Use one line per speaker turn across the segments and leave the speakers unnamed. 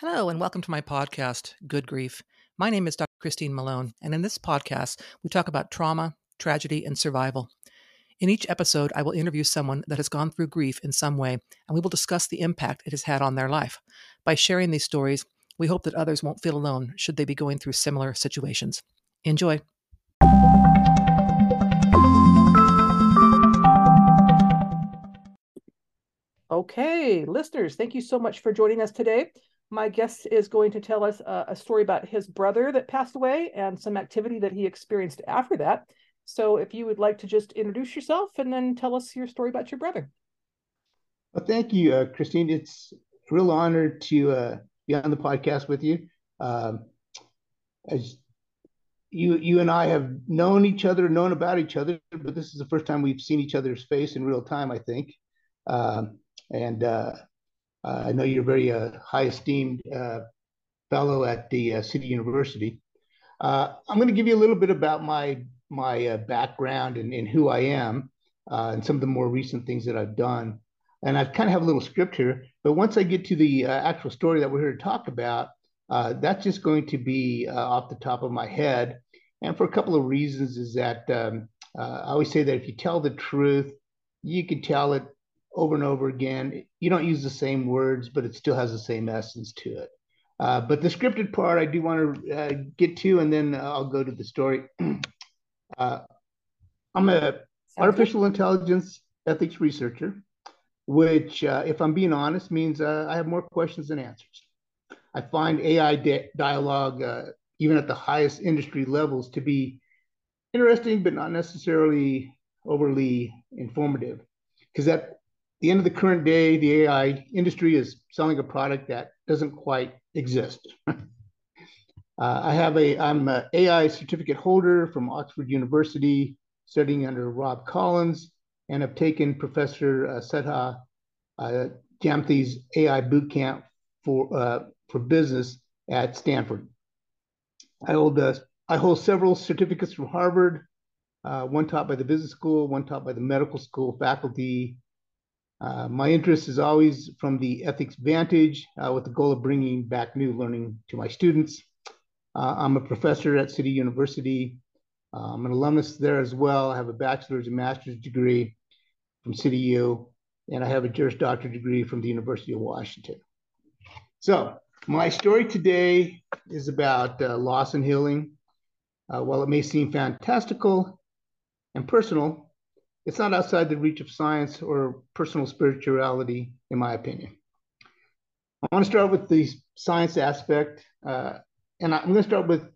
Hello, and welcome to my podcast, Good Grief. My name is Dr. Christine Malone, and in this podcast, we talk about trauma, tragedy, and survival. In each episode, I will interview someone that has gone through grief in some way, and we will discuss the impact it has had on their life. By sharing these stories, we hope that others won't feel alone should they be going through similar situations. Enjoy. Okay, listeners, thank you so much for joining us today. My guest is going to tell us a, a story about his brother that passed away and some activity that he experienced after that. So, if you would like to just introduce yourself and then tell us your story about your brother.
Well, thank you, uh, Christine. It's a real honor to uh, be on the podcast with you. Um, as you, you and I have known each other, known about each other, but this is the first time we've seen each other's face in real time, I think. Um, and uh, uh, I know you're a very uh, high esteemed uh, fellow at the City University. I'm going to give you a little bit about my my background and, and, who I am, and some of the more recent things that I've done. And I kind of have a little script here, but once I get to the actual story that we're here to talk about, that's just going to be off the top of my head. And for a couple of reasons, is that um, I always say that if you tell the truth, you can tell it over and over again. You don't use the same words, but it still has the same essence to it. Uh, but the scripted part, I do want to uh, get to, and then I'll go to the story. uh, I'm a artificial intelligence ethics researcher, which, uh, if I'm being honest, means uh, I have more questions than answers. I find AI di- dialogue, uh, even at the highest industry levels, to be interesting, but not necessarily overly informative, because at the end of the current day, the AI industry is selling a product that doesn't quite exist. uh, I have a, I'm an AI certificate holder from Oxford University, studying under Rob Collins, and have taken Professor uh, Sethi uh, Jamthi's AI bootcamp for uh, for business at Stanford. I hold uh, I hold several certificates from Harvard, uh, one taught by the business school, one taught by the medical school faculty, uh, my interest is always from the ethics vantage uh, with the goal of bringing back new learning to my students. Uh, I'm a professor at City University. Uh, I'm an alumnus there as well. I have a bachelor's and master's degree from City U, and I have a Juris Doctor degree from the University of Washington. So my story today is about uh, loss and healing. while it may seem fantastical and personal, it's not outside the reach of science or personal spirituality, in my opinion. I want to start with the science aspect, uh, and I'm going to start with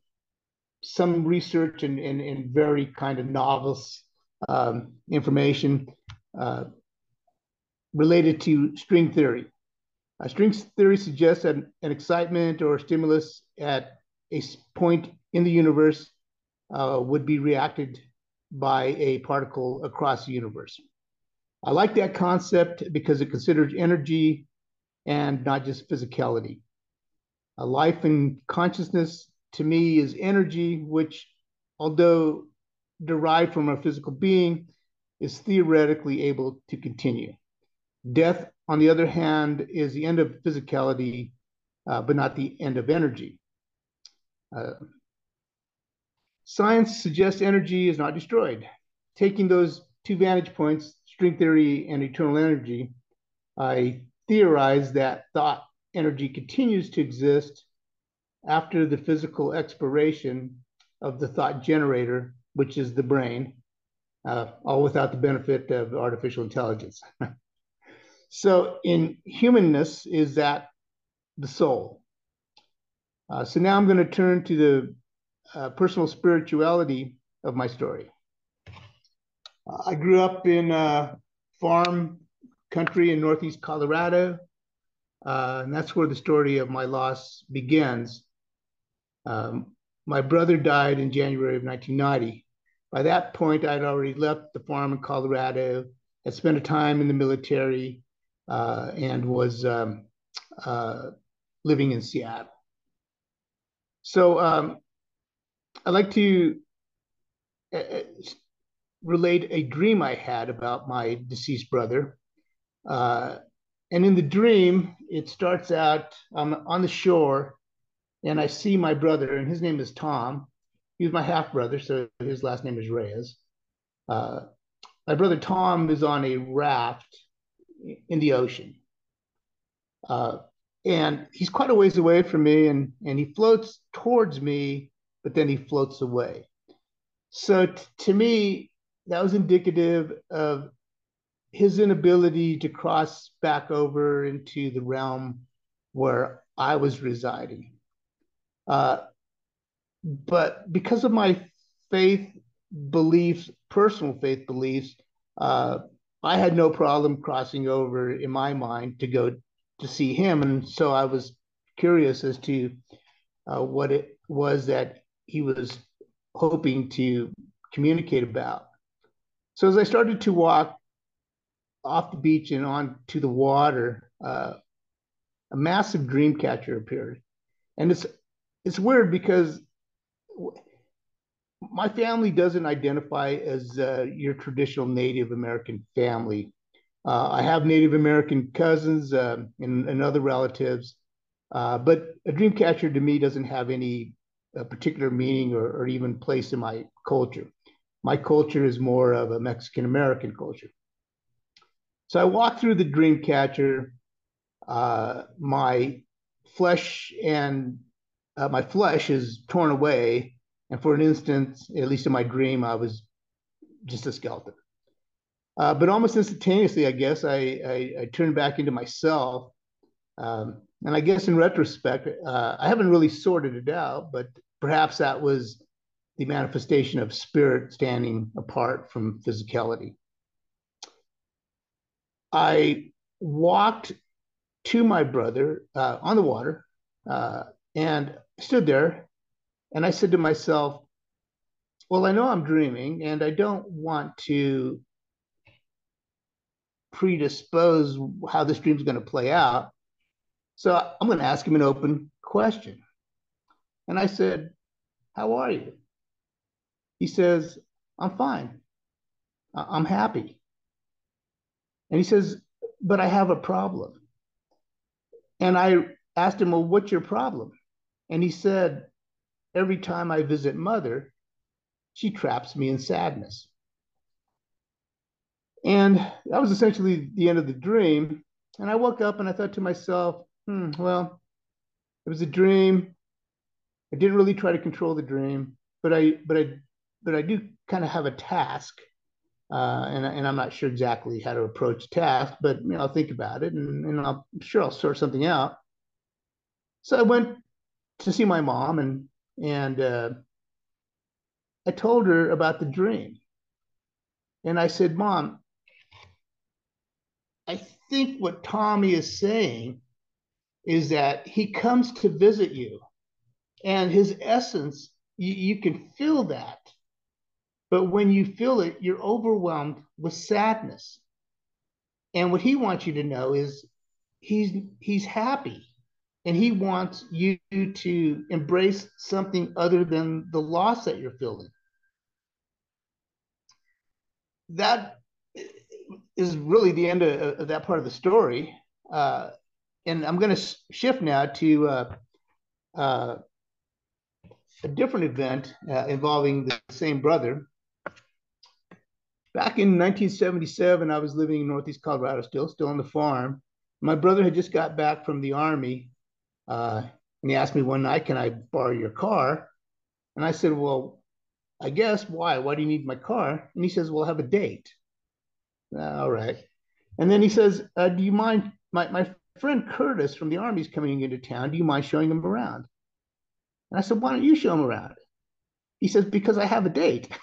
some research and, very kind of novice um, information uh, related to string theory. Uh, string theory suggests that an excitement or stimulus at a point in the universe uh, would be reacted by a particle across the universe. I like that concept because it considers energy and not just physicality. A life and consciousness to me is energy, which, although derived from a physical being, is theoretically able to continue. Death, on the other hand, is the end of physicality, uh, but not the end of energy. Uh, Science suggests energy is not destroyed. Taking those two vantage points, string theory and eternal energy, I theorize that thought energy continues to exist after the physical expiration of the thought generator, which is the brain, uh, all without the benefit of artificial intelligence. so, in humanness, is that the soul? Uh, so now I'm going to turn to the uh, personal spirituality of my story. Uh, I grew up in a farm country in Northeast Colorado, uh, and that's where the story of my loss begins. Um, my brother died in January of 1990. By that point, I'd already left the farm in Colorado, had spent a time in the military, uh, and was um, uh, living in Seattle. So um, I'd like to uh, relate a dream I had about my deceased brother. Uh, and in the dream, it starts out I'm on the shore, and I see my brother, and his name is Tom. He's my half brother, so his last name is Reyes. Uh, my brother Tom is on a raft in the ocean. Uh, and he's quite a ways away from me, and, and he floats towards me, but then he floats away. So t- to me, that was indicative of his inability to cross back over into the realm where I was residing. Uh, but because of my faith beliefs, personal faith beliefs, uh, I had no problem crossing over in my mind to go to see him. And so I was curious as to uh, what it was that he was hoping to communicate about. So as I started to walk off the beach and on to the water, uh, a massive dream catcher appeared, and it's it's weird because my family doesn't identify as uh, your traditional Native American family. Uh, I have Native American cousins uh, and, and, other relatives, uh, but a dream catcher to me doesn't have any uh, particular meaning or, or even place in my culture. My culture is more of a Mexican American culture. So I walk through the dream catcher. Uh, my flesh and uh, my flesh is torn away, and for an instant, at least in my dream, I was just a skeleton. Uh, but almost instantaneously, I guess I, I, I turned back into myself. Um, and I guess in retrospect, uh, I haven't really sorted it out, but perhaps that was the manifestation of spirit standing apart from physicality. I walked to my brother uh, on the water uh, and stood there. And I said to myself, Well, I know I'm dreaming and I don't want to predispose how this dream's going to play out. So I'm going to ask him an open question. And I said, How are you? He says, I'm fine. I'm happy. And he says, But I have a problem. And I asked him, Well, what's your problem? And he said, Every time I visit mother, she traps me in sadness. And that was essentially the end of the dream. And I woke up and I thought to myself, hmm, well, it was a dream. I didn't really try to control the dream, but I but I but I do kind of have a task uh, and, and I'm not sure exactly how to approach task, but you know, I'll think about it and, and I'll, I'm sure I'll sort something out. So I went to see my mom and and uh, I told her about the dream. And I said, Mom, I think what Tommy is saying is that he comes to visit you, and his essence, you, you can feel that. But when you feel it, you're overwhelmed with sadness. And what he wants you to know is he's he's happy and he wants you to embrace something other than the loss that you're feeling. That is really the end of, of that part of the story. Uh, and I'm going to shift now to uh, uh, a different event uh, involving the same brother. Back in 1977, I was living in Northeast Colorado still, still on the farm. My brother had just got back from the Army. Uh, and he asked me one night, Can I borrow your car? And I said, Well, I guess. Why? Why do you need my car? And he says, Well, I have a date. All right. And then he says, uh, Do you mind? My, my friend Curtis from the Army is coming into town. Do you mind showing him around? And I said, Why don't you show him around? He says, Because I have a date.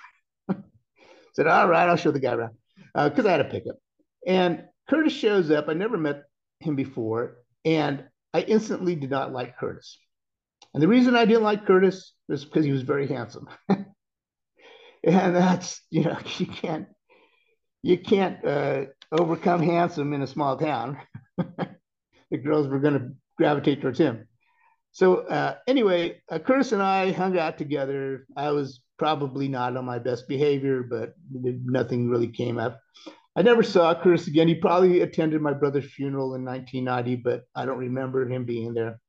Said, all right, I'll show the guy around because uh, I had a pickup. And Curtis shows up. I never met him before, and I instantly did not like Curtis. And the reason I didn't like Curtis was because he was very handsome. and that's you know you can't you can't uh, overcome handsome in a small town. the girls were going to gravitate towards him. So uh, anyway, uh, Curtis and I hung out together. I was probably not on my best behavior, but nothing really came up. I never saw Curtis again. He probably attended my brother's funeral in 1990, but I don't remember him being there.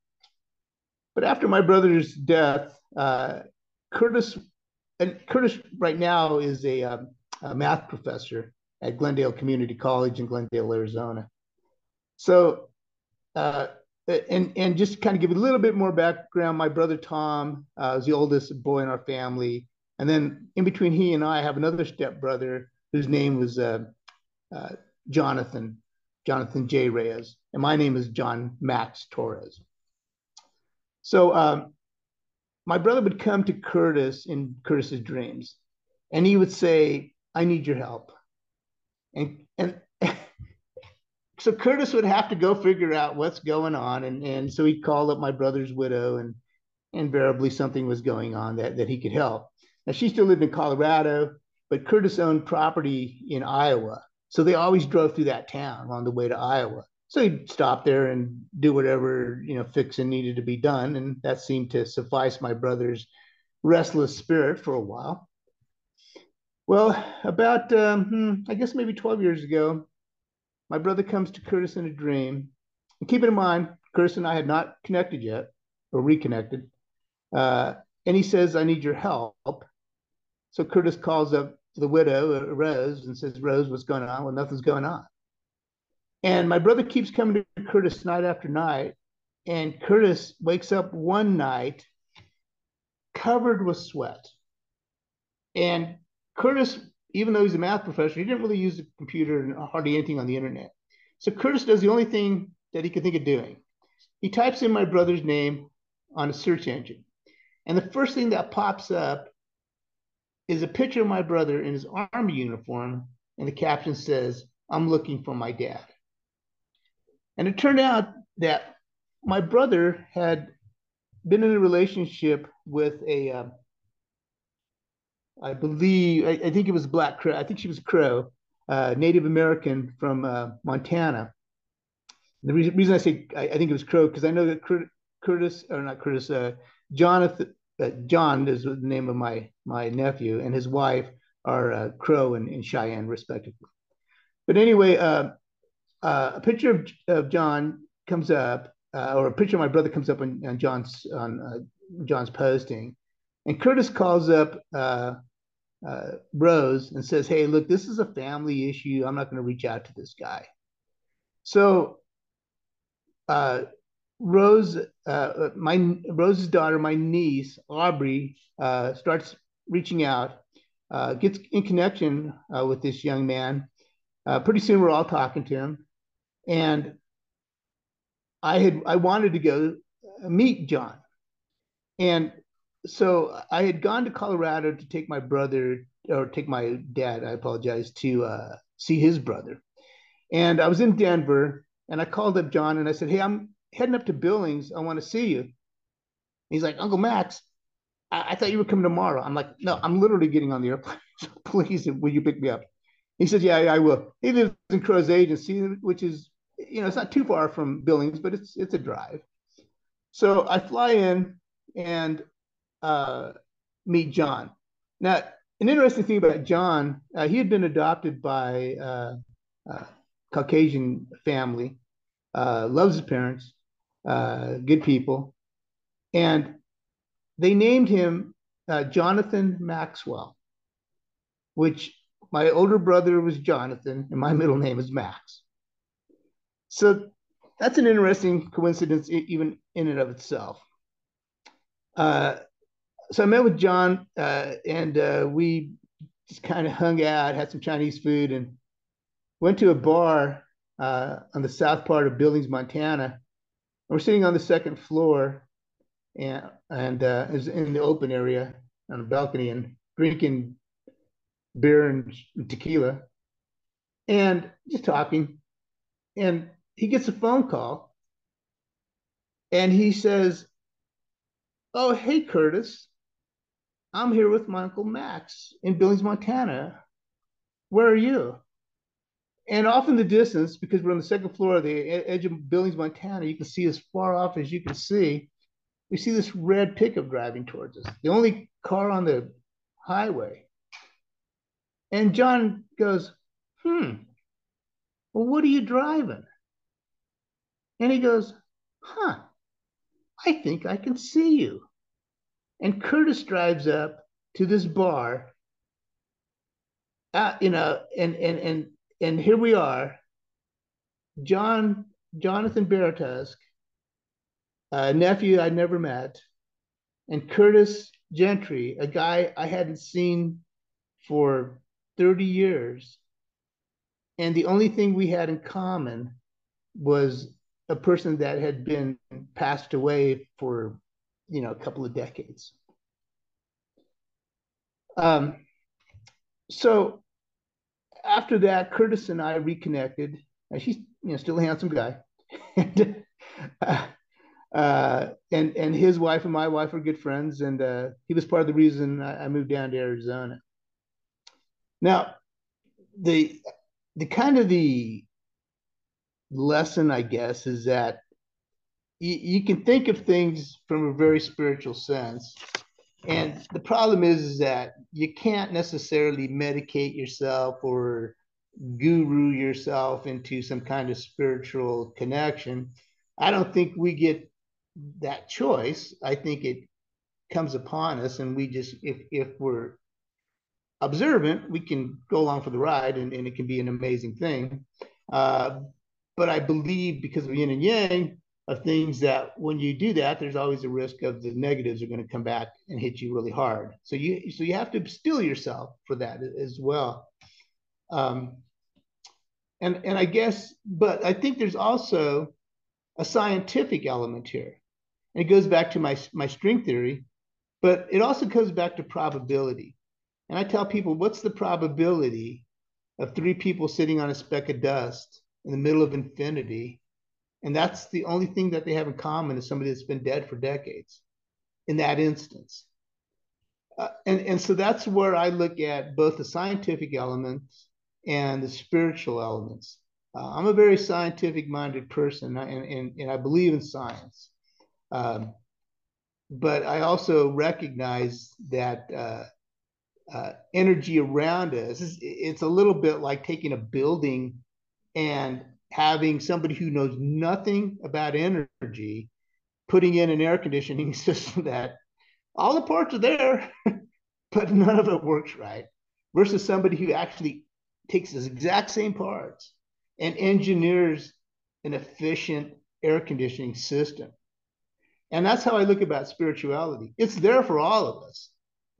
But after my brother's death, uh, Curtis, and Curtis right now is a, um, a math professor at Glendale Community College in Glendale, Arizona. So, uh, and and just kind of give a little bit more background, my brother Tom uh, was the oldest boy in our family, and then in between he and I, I have another stepbrother whose name was uh, uh, Jonathan, Jonathan J. Reyes, and my name is John Max Torres. So um, my brother would come to Curtis in Curtis's dreams, and he would say, "I need your help," and and so Curtis would have to go figure out what's going on, and and so he'd call up my brother's widow, and invariably something was going on that that he could help. Now she still lived in Colorado, but Curtis owned property in Iowa, so they always drove through that town on the way to Iowa. So he'd stop there and do whatever, you know, fixing needed to be done. And that seemed to suffice my brother's restless spirit for a while. Well, about, um, hmm, I guess maybe 12 years ago, my brother comes to Curtis in a dream. And keep in mind, Curtis and I had not connected yet or reconnected. Uh, and he says, I need your help. So Curtis calls up the widow, uh, Rose, and says, Rose, what's going on? Well, nothing's going on. And my brother keeps coming to Curtis night after night. And Curtis wakes up one night covered with sweat. And Curtis, even though he's a math professor, he didn't really use the computer and hardly anything on the internet. So Curtis does the only thing that he could think of doing. He types in my brother's name on a search engine. And the first thing that pops up is a picture of my brother in his army uniform. And the caption says, I'm looking for my dad. And it turned out that my brother had been in a relationship with a, uh, I believe, I, I, think it was Black Crow. I think she was a Crow, uh, Native American from uh, Montana. The reason, reason I say I, I, think it was Crow because I know that Curtis, or not Curtis, uh, Jonathan, uh, John is the name of my my nephew, and his wife are uh, Crow and, and Cheyenne, respectively. But anyway, uh, a picture of, of John comes up, or a picture of my brother comes up on, on John's on John's posting, and Curtis calls up uh, uh, Rose and says, "Hey, look, this is a family issue. I'm not going to reach out to this guy." So, uh, Rose, my Rose's daughter, my niece Aubrey, starts reaching out, gets in connection with this young man. pretty soon, we're all talking to him and I had I wanted to go meet John, and so I had gone to Colorado to take my brother or take my dad. I apologize to uh, see his brother, and I was in Denver, and I called up John and I said, "Hey, I'm heading up to Billings. I want to see you." He's like, "Uncle Max, I, I thought you were coming tomorrow." I'm like, "No, I'm literally getting on the airplane. So please, will you pick me up?" He said, "Yeah, I will." He lives in Crow's Agency, which is you know, it's not too far from Billings, but it's it's a drive. So I fly in and uh, meet John. Now, an interesting thing about John, uh, he had been adopted by uh, a Caucasian family, uh, loves his parents, uh, good people, and they named him uh, Jonathan Maxwell, which my older brother was Jonathan, and my middle name is Max. So that's an interesting coincidence, even in and of itself. Uh, so I met with John, uh, and uh, we just kind of hung out, had some Chinese food, and went to a bar uh, on the south part of Billings, Montana. And we're sitting on the second floor, and and uh, is in the open area on a balcony and drinking beer and tequila, and just talking. And he gets a phone call and he says, Oh, hey, Curtis, I'm here with my Uncle Max in Billings, Montana. Where are you? And off in the distance, because we're on the second floor of the edge of Billings, Montana, you can see as far off as you can see. We see this red pickup driving towards us, the only car on the highway. And John goes, Hmm, Well, what are you driving? And he goes, Huh, I think I can see you. And Curtis drives up to this bar, uh, you know, and and and and here we are, John Jonathan Baratusk, a nephew I'd never met, and Curtis Gentry, a guy I hadn't seen for 30 years. And the only thing we had in common was a person that had been passed away for, you know, a couple of decades. Um, so after that, Curtis and I reconnected. And he's, you know, still a handsome guy. and, uh, uh, and and his wife and my wife are good friends, and uh, he was part of the reason I, I moved down to Arizona. Now, the the kind of the lesson, I guess, is that you, you can think of things from a very spiritual sense, and the problem is, is that you can't necessarily medicate yourself or guru yourself into some kind of spiritual connection. I don't think we get that choice. I think it comes upon us, and we just, if if we're observant, we can go along for the ride, and, and it can be an amazing thing. Uh, but I believe because of yin and yang of things that when you do that, there's always a risk of the negatives are going to come back and hit you really hard. So you so you have to steel yourself for that as well. Um, and and I guess, but I think there's also a scientific element here. And it goes back to my my string theory, but it also goes back to probability. And I tell people, what's the probability of three people sitting on a speck of dust in the middle of infinity? And that's the only thing that they have in common is somebody that's been dead for decades in that instance. Uh, and, and so that's where I look at both the scientific elements and the spiritual elements. Uh, I'm a very scientific minded person and, and, and I believe in science. Um, but I also recognize that uh, uh, energy around us. It's, it's, a little bit like taking a building and having somebody who knows nothing about energy putting in an air conditioning system that all the parts are there, but none of it works right, versus somebody who actually takes the exact same parts and engineers an efficient air conditioning system. And that's how I look about spirituality. It's there for all of us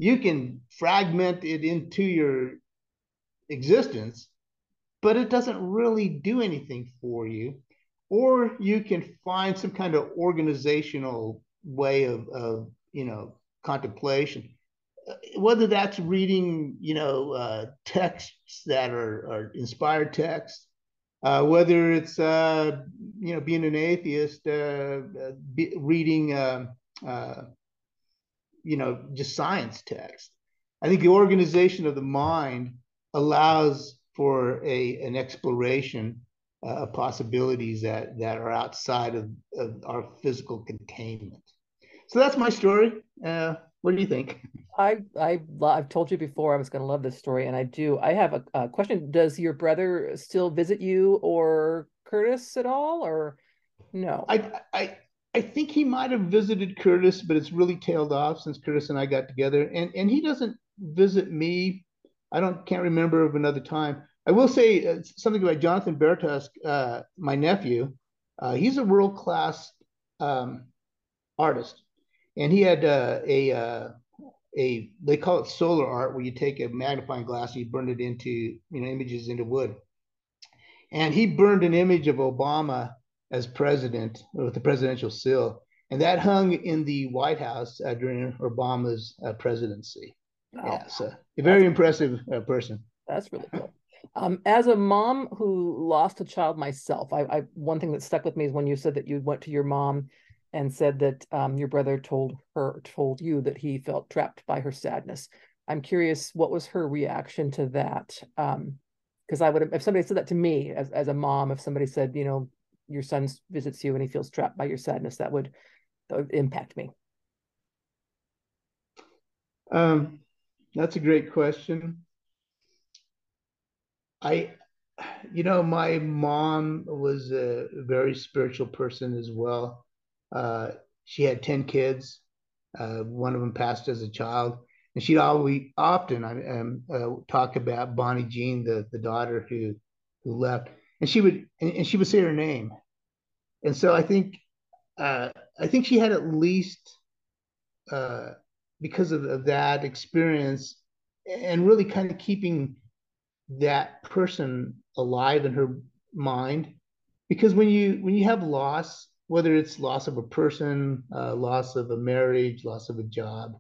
you can fragment it into your existence, but it doesn't really do anything for you. Or you can find some kind of organizational way of, of you know, contemplation. Whether that's reading, you know, uh, texts that are, are inspired texts, uh, whether it's uh, you know being an atheist, uh, uh, be, reading uh, you know, just science text. I think the organization of the mind allows for a an exploration uh, of possibilities that that are outside of, of our physical containment. So that's my story. Uh, what do you think?
I I I've told you before I was going to love this story, and I do. I have a, a question. Does your brother still visit you or Curtis at all, or no?
I I I think he might have visited Curtis, but it's really tailed off since Curtis and I got together. And and he doesn't visit me. I don't can't remember of another time. I will say uh, something about Jonathan Baratusk, uh, my nephew. Uh, he's a world class um, artist, and he had uh, a uh, a they call it solar art, where you take a magnifying glass and you burn it into you know images into wood. And he burned an image of Obama as president with the presidential seal. And that hung in the White House uh, during Obama's uh, presidency. Wow. Yeah, so a very impressive uh, person.
That's really cool. Um, as a mom who lost a child myself, I, I, one thing that stuck with me is when you said that you went to your mom and said that um, your brother told her told you that he felt trapped by her sadness. I'm curious, what was her reaction to that? Because um, I would if somebody said that to me as as a mom, if somebody said, you know, your son visits you and he feels trapped by your sadness that would, that would impact me
um, that's a great question i you know, my mom was a very spiritual person as well. Uh, she had 10 kids. Uh, one of them passed as a child. And she'd always often um, uh, talk about Bonnie Jean, the, the daughter who who left, and she would and, and she would say her name, and so I think uh, I think she had at least uh, because of, of that experience and really kind of keeping that person alive in her mind? Because when you when you have loss whether it's loss of a person uh, loss of a marriage loss of a job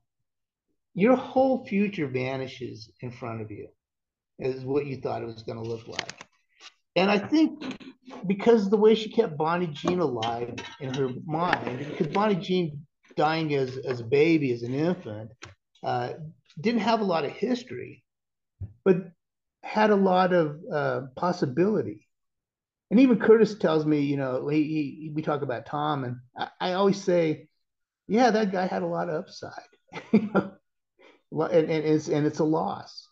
your whole future vanishes in front of you is what you thought it was going to look like. And i think because the way she kept bonnie jean alive in her mind because bonnie jean dying as, as a baby as an infant uh, didn't have a lot of history but had a lot of uh, possibility. And even Curtis tells me, you know, he, he, we talk about Tom, and I, I, always say, yeah, that guy had a lot of upside, and, and it's and it's a loss.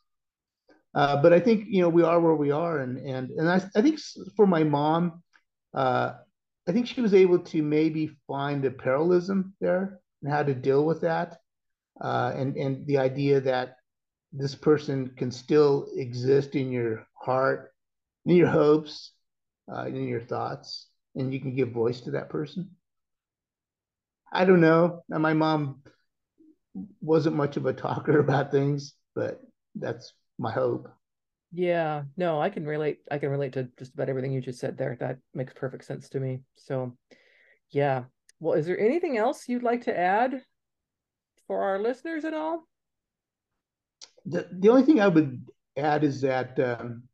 Uh, but I think you know we are where we are, and and and I, I think for my mom, uh, I think she was able to maybe find a parallelism there and how to deal with that, uh, and and the idea that this person can still exist in your heart, in your hopes, uh, in your thoughts, and you can give voice to that person. I don't know. Now, my mom wasn't much of a talker about things, but that's my hope.
Yeah, no, I can relate. I can relate to just about everything you just said there. That makes perfect sense to me. So, yeah. Well, is there anything else you'd like to add for our listeners at all?
The, the only thing I would add is that um,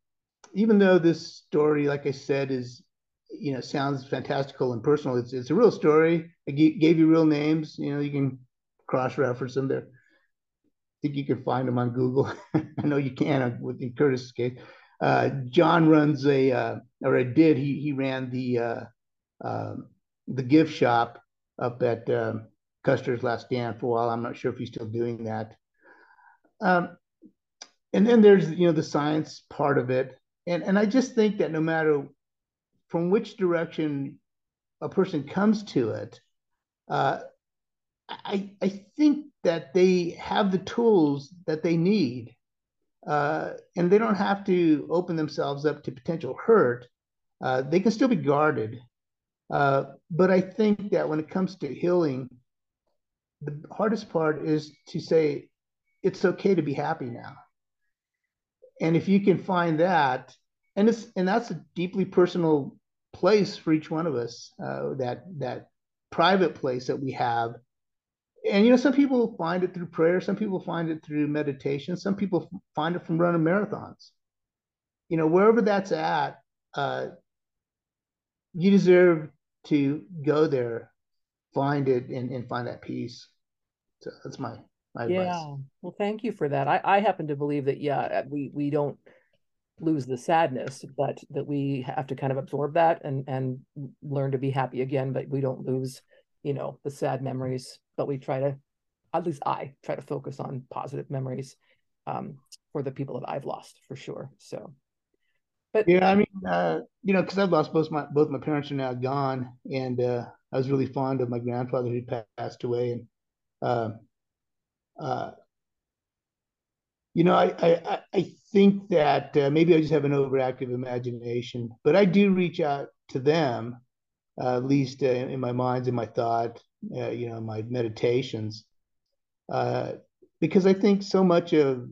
even though this story, like I said, is you know sounds fantastical and personal, it's it's a real story. I g- gave you real names. You know, you can cross reference them there. I think you can find them on Google. I know you can uh, with the Curtis case. Uh, John runs a uh, or I did. He he ran the uh, um, the gift shop up at um, Custer's Last Stand for a while. I'm not sure if he's still doing that. Um, and then there's you know the science part of it. And and i just think that no matter from which direction a person comes to it uh, I, I think that they have the tools that they need uh, and they don't have to open themselves up to potential hurt. Uh, they can still be guarded. Uh, but i think that when it comes to healing the hardest part is to say it's okay to be happy now. And if you can find that and it's and that's a deeply personal place for each one of us uh, that that private place that we have. And you know some people find it through prayer some people find it through meditation some people find it from running marathons. You know wherever that's at uh, you deserve to go there find it and, and find that peace. So that's my my
yeah. Advice. well thank you for that. I, I happen to believe that yeah uh, we we don't lose the sadness but that we have to kind of absorb that and and learn to be happy again but we don't lose you know the sad memories but we try to at least i try to focus on positive memories um, for the people that i've lost for sure so.
But yeah i mean uh, you know because i've lost both my both my parents are now gone and uh, i was really fond of my grandfather who passed away and uh, uh, you know, I I, I think that uh, maybe I just have an overactive imagination, but I do reach out to them, uh, at least uh, in my minds and my thought, uh, you know, my meditations, uh, because I think so much of,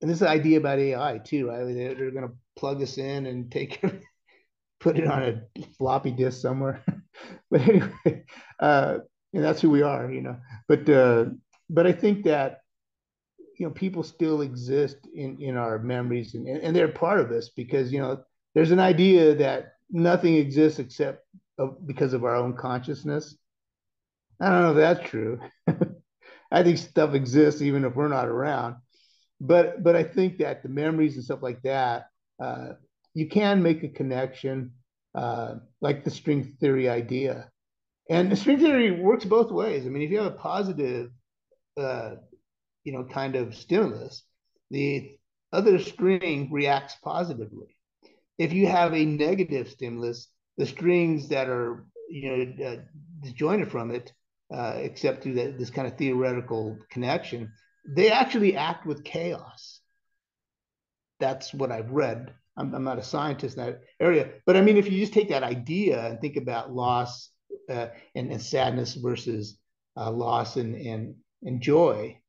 and this idea about AI too, right? They're, they're going to plug us in and take put it on a floppy disk somewhere. but anyway, uh, and that's who we are, you know. But uh, but I think that you know people still exist in in our memories and, and they're part of us because you know there's an idea that nothing exists except because of our own consciousness. I don't know if that's true. I think stuff exists even if we're not around. But but I think that the memories and stuff like that, uh, you can make a connection, uh, like the string theory idea. And the string theory works both ways. I mean, if you have a positive uh, you know, kind of stimulus, the other string reacts positively. if you have a negative stimulus, the strings that are you know uh, disjointed from it, uh, except through the, this kind of theoretical connection, they actually act with chaos. That's what I've read. I'm, I'm, not a scientist in that area, but I mean, if you just take that idea and think about loss uh, and, and, sadness versus uh, loss and, and, and joy,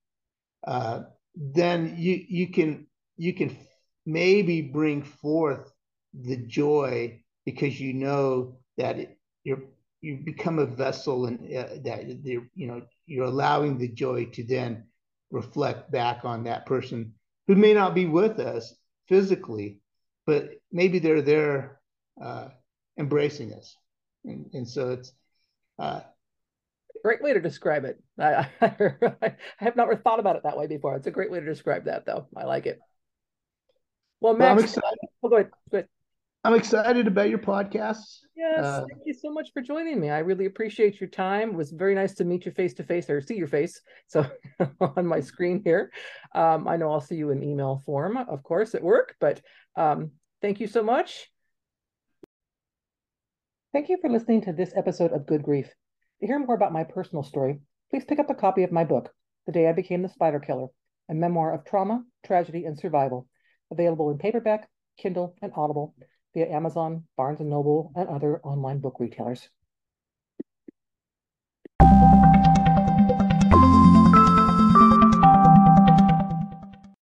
uh, then you you can you can maybe bring forth the joy because you know that it, you're you become a vessel and uh, that you know you're allowing the joy to then reflect back on that person who may not be with us physically but maybe they're there uh, embracing us. And, and so it's uh,
great way to describe it I, I, I have not thought about it that way before it's a great way to describe that though i like it well max well, I'm excited. Oh, go ahead. Go ahead.
I'm excited about your podcast.
Yes, uh, thank you so much for joining me. I really appreciate your time. It was very nice to meet you face to face or see your face. So on my screen here, um, I know I'll see you in email form, of course, at work. But um, thank you so much. Thank you for listening to this episode of Good Grief. To hear more about my personal story, please pick up a copy of my book, The Day I Became the Spider Killer, a memoir of trauma, tragedy, and survival, available in paperback, Kindle, and Audible via Amazon, Barnes & Noble, and other online book retailers.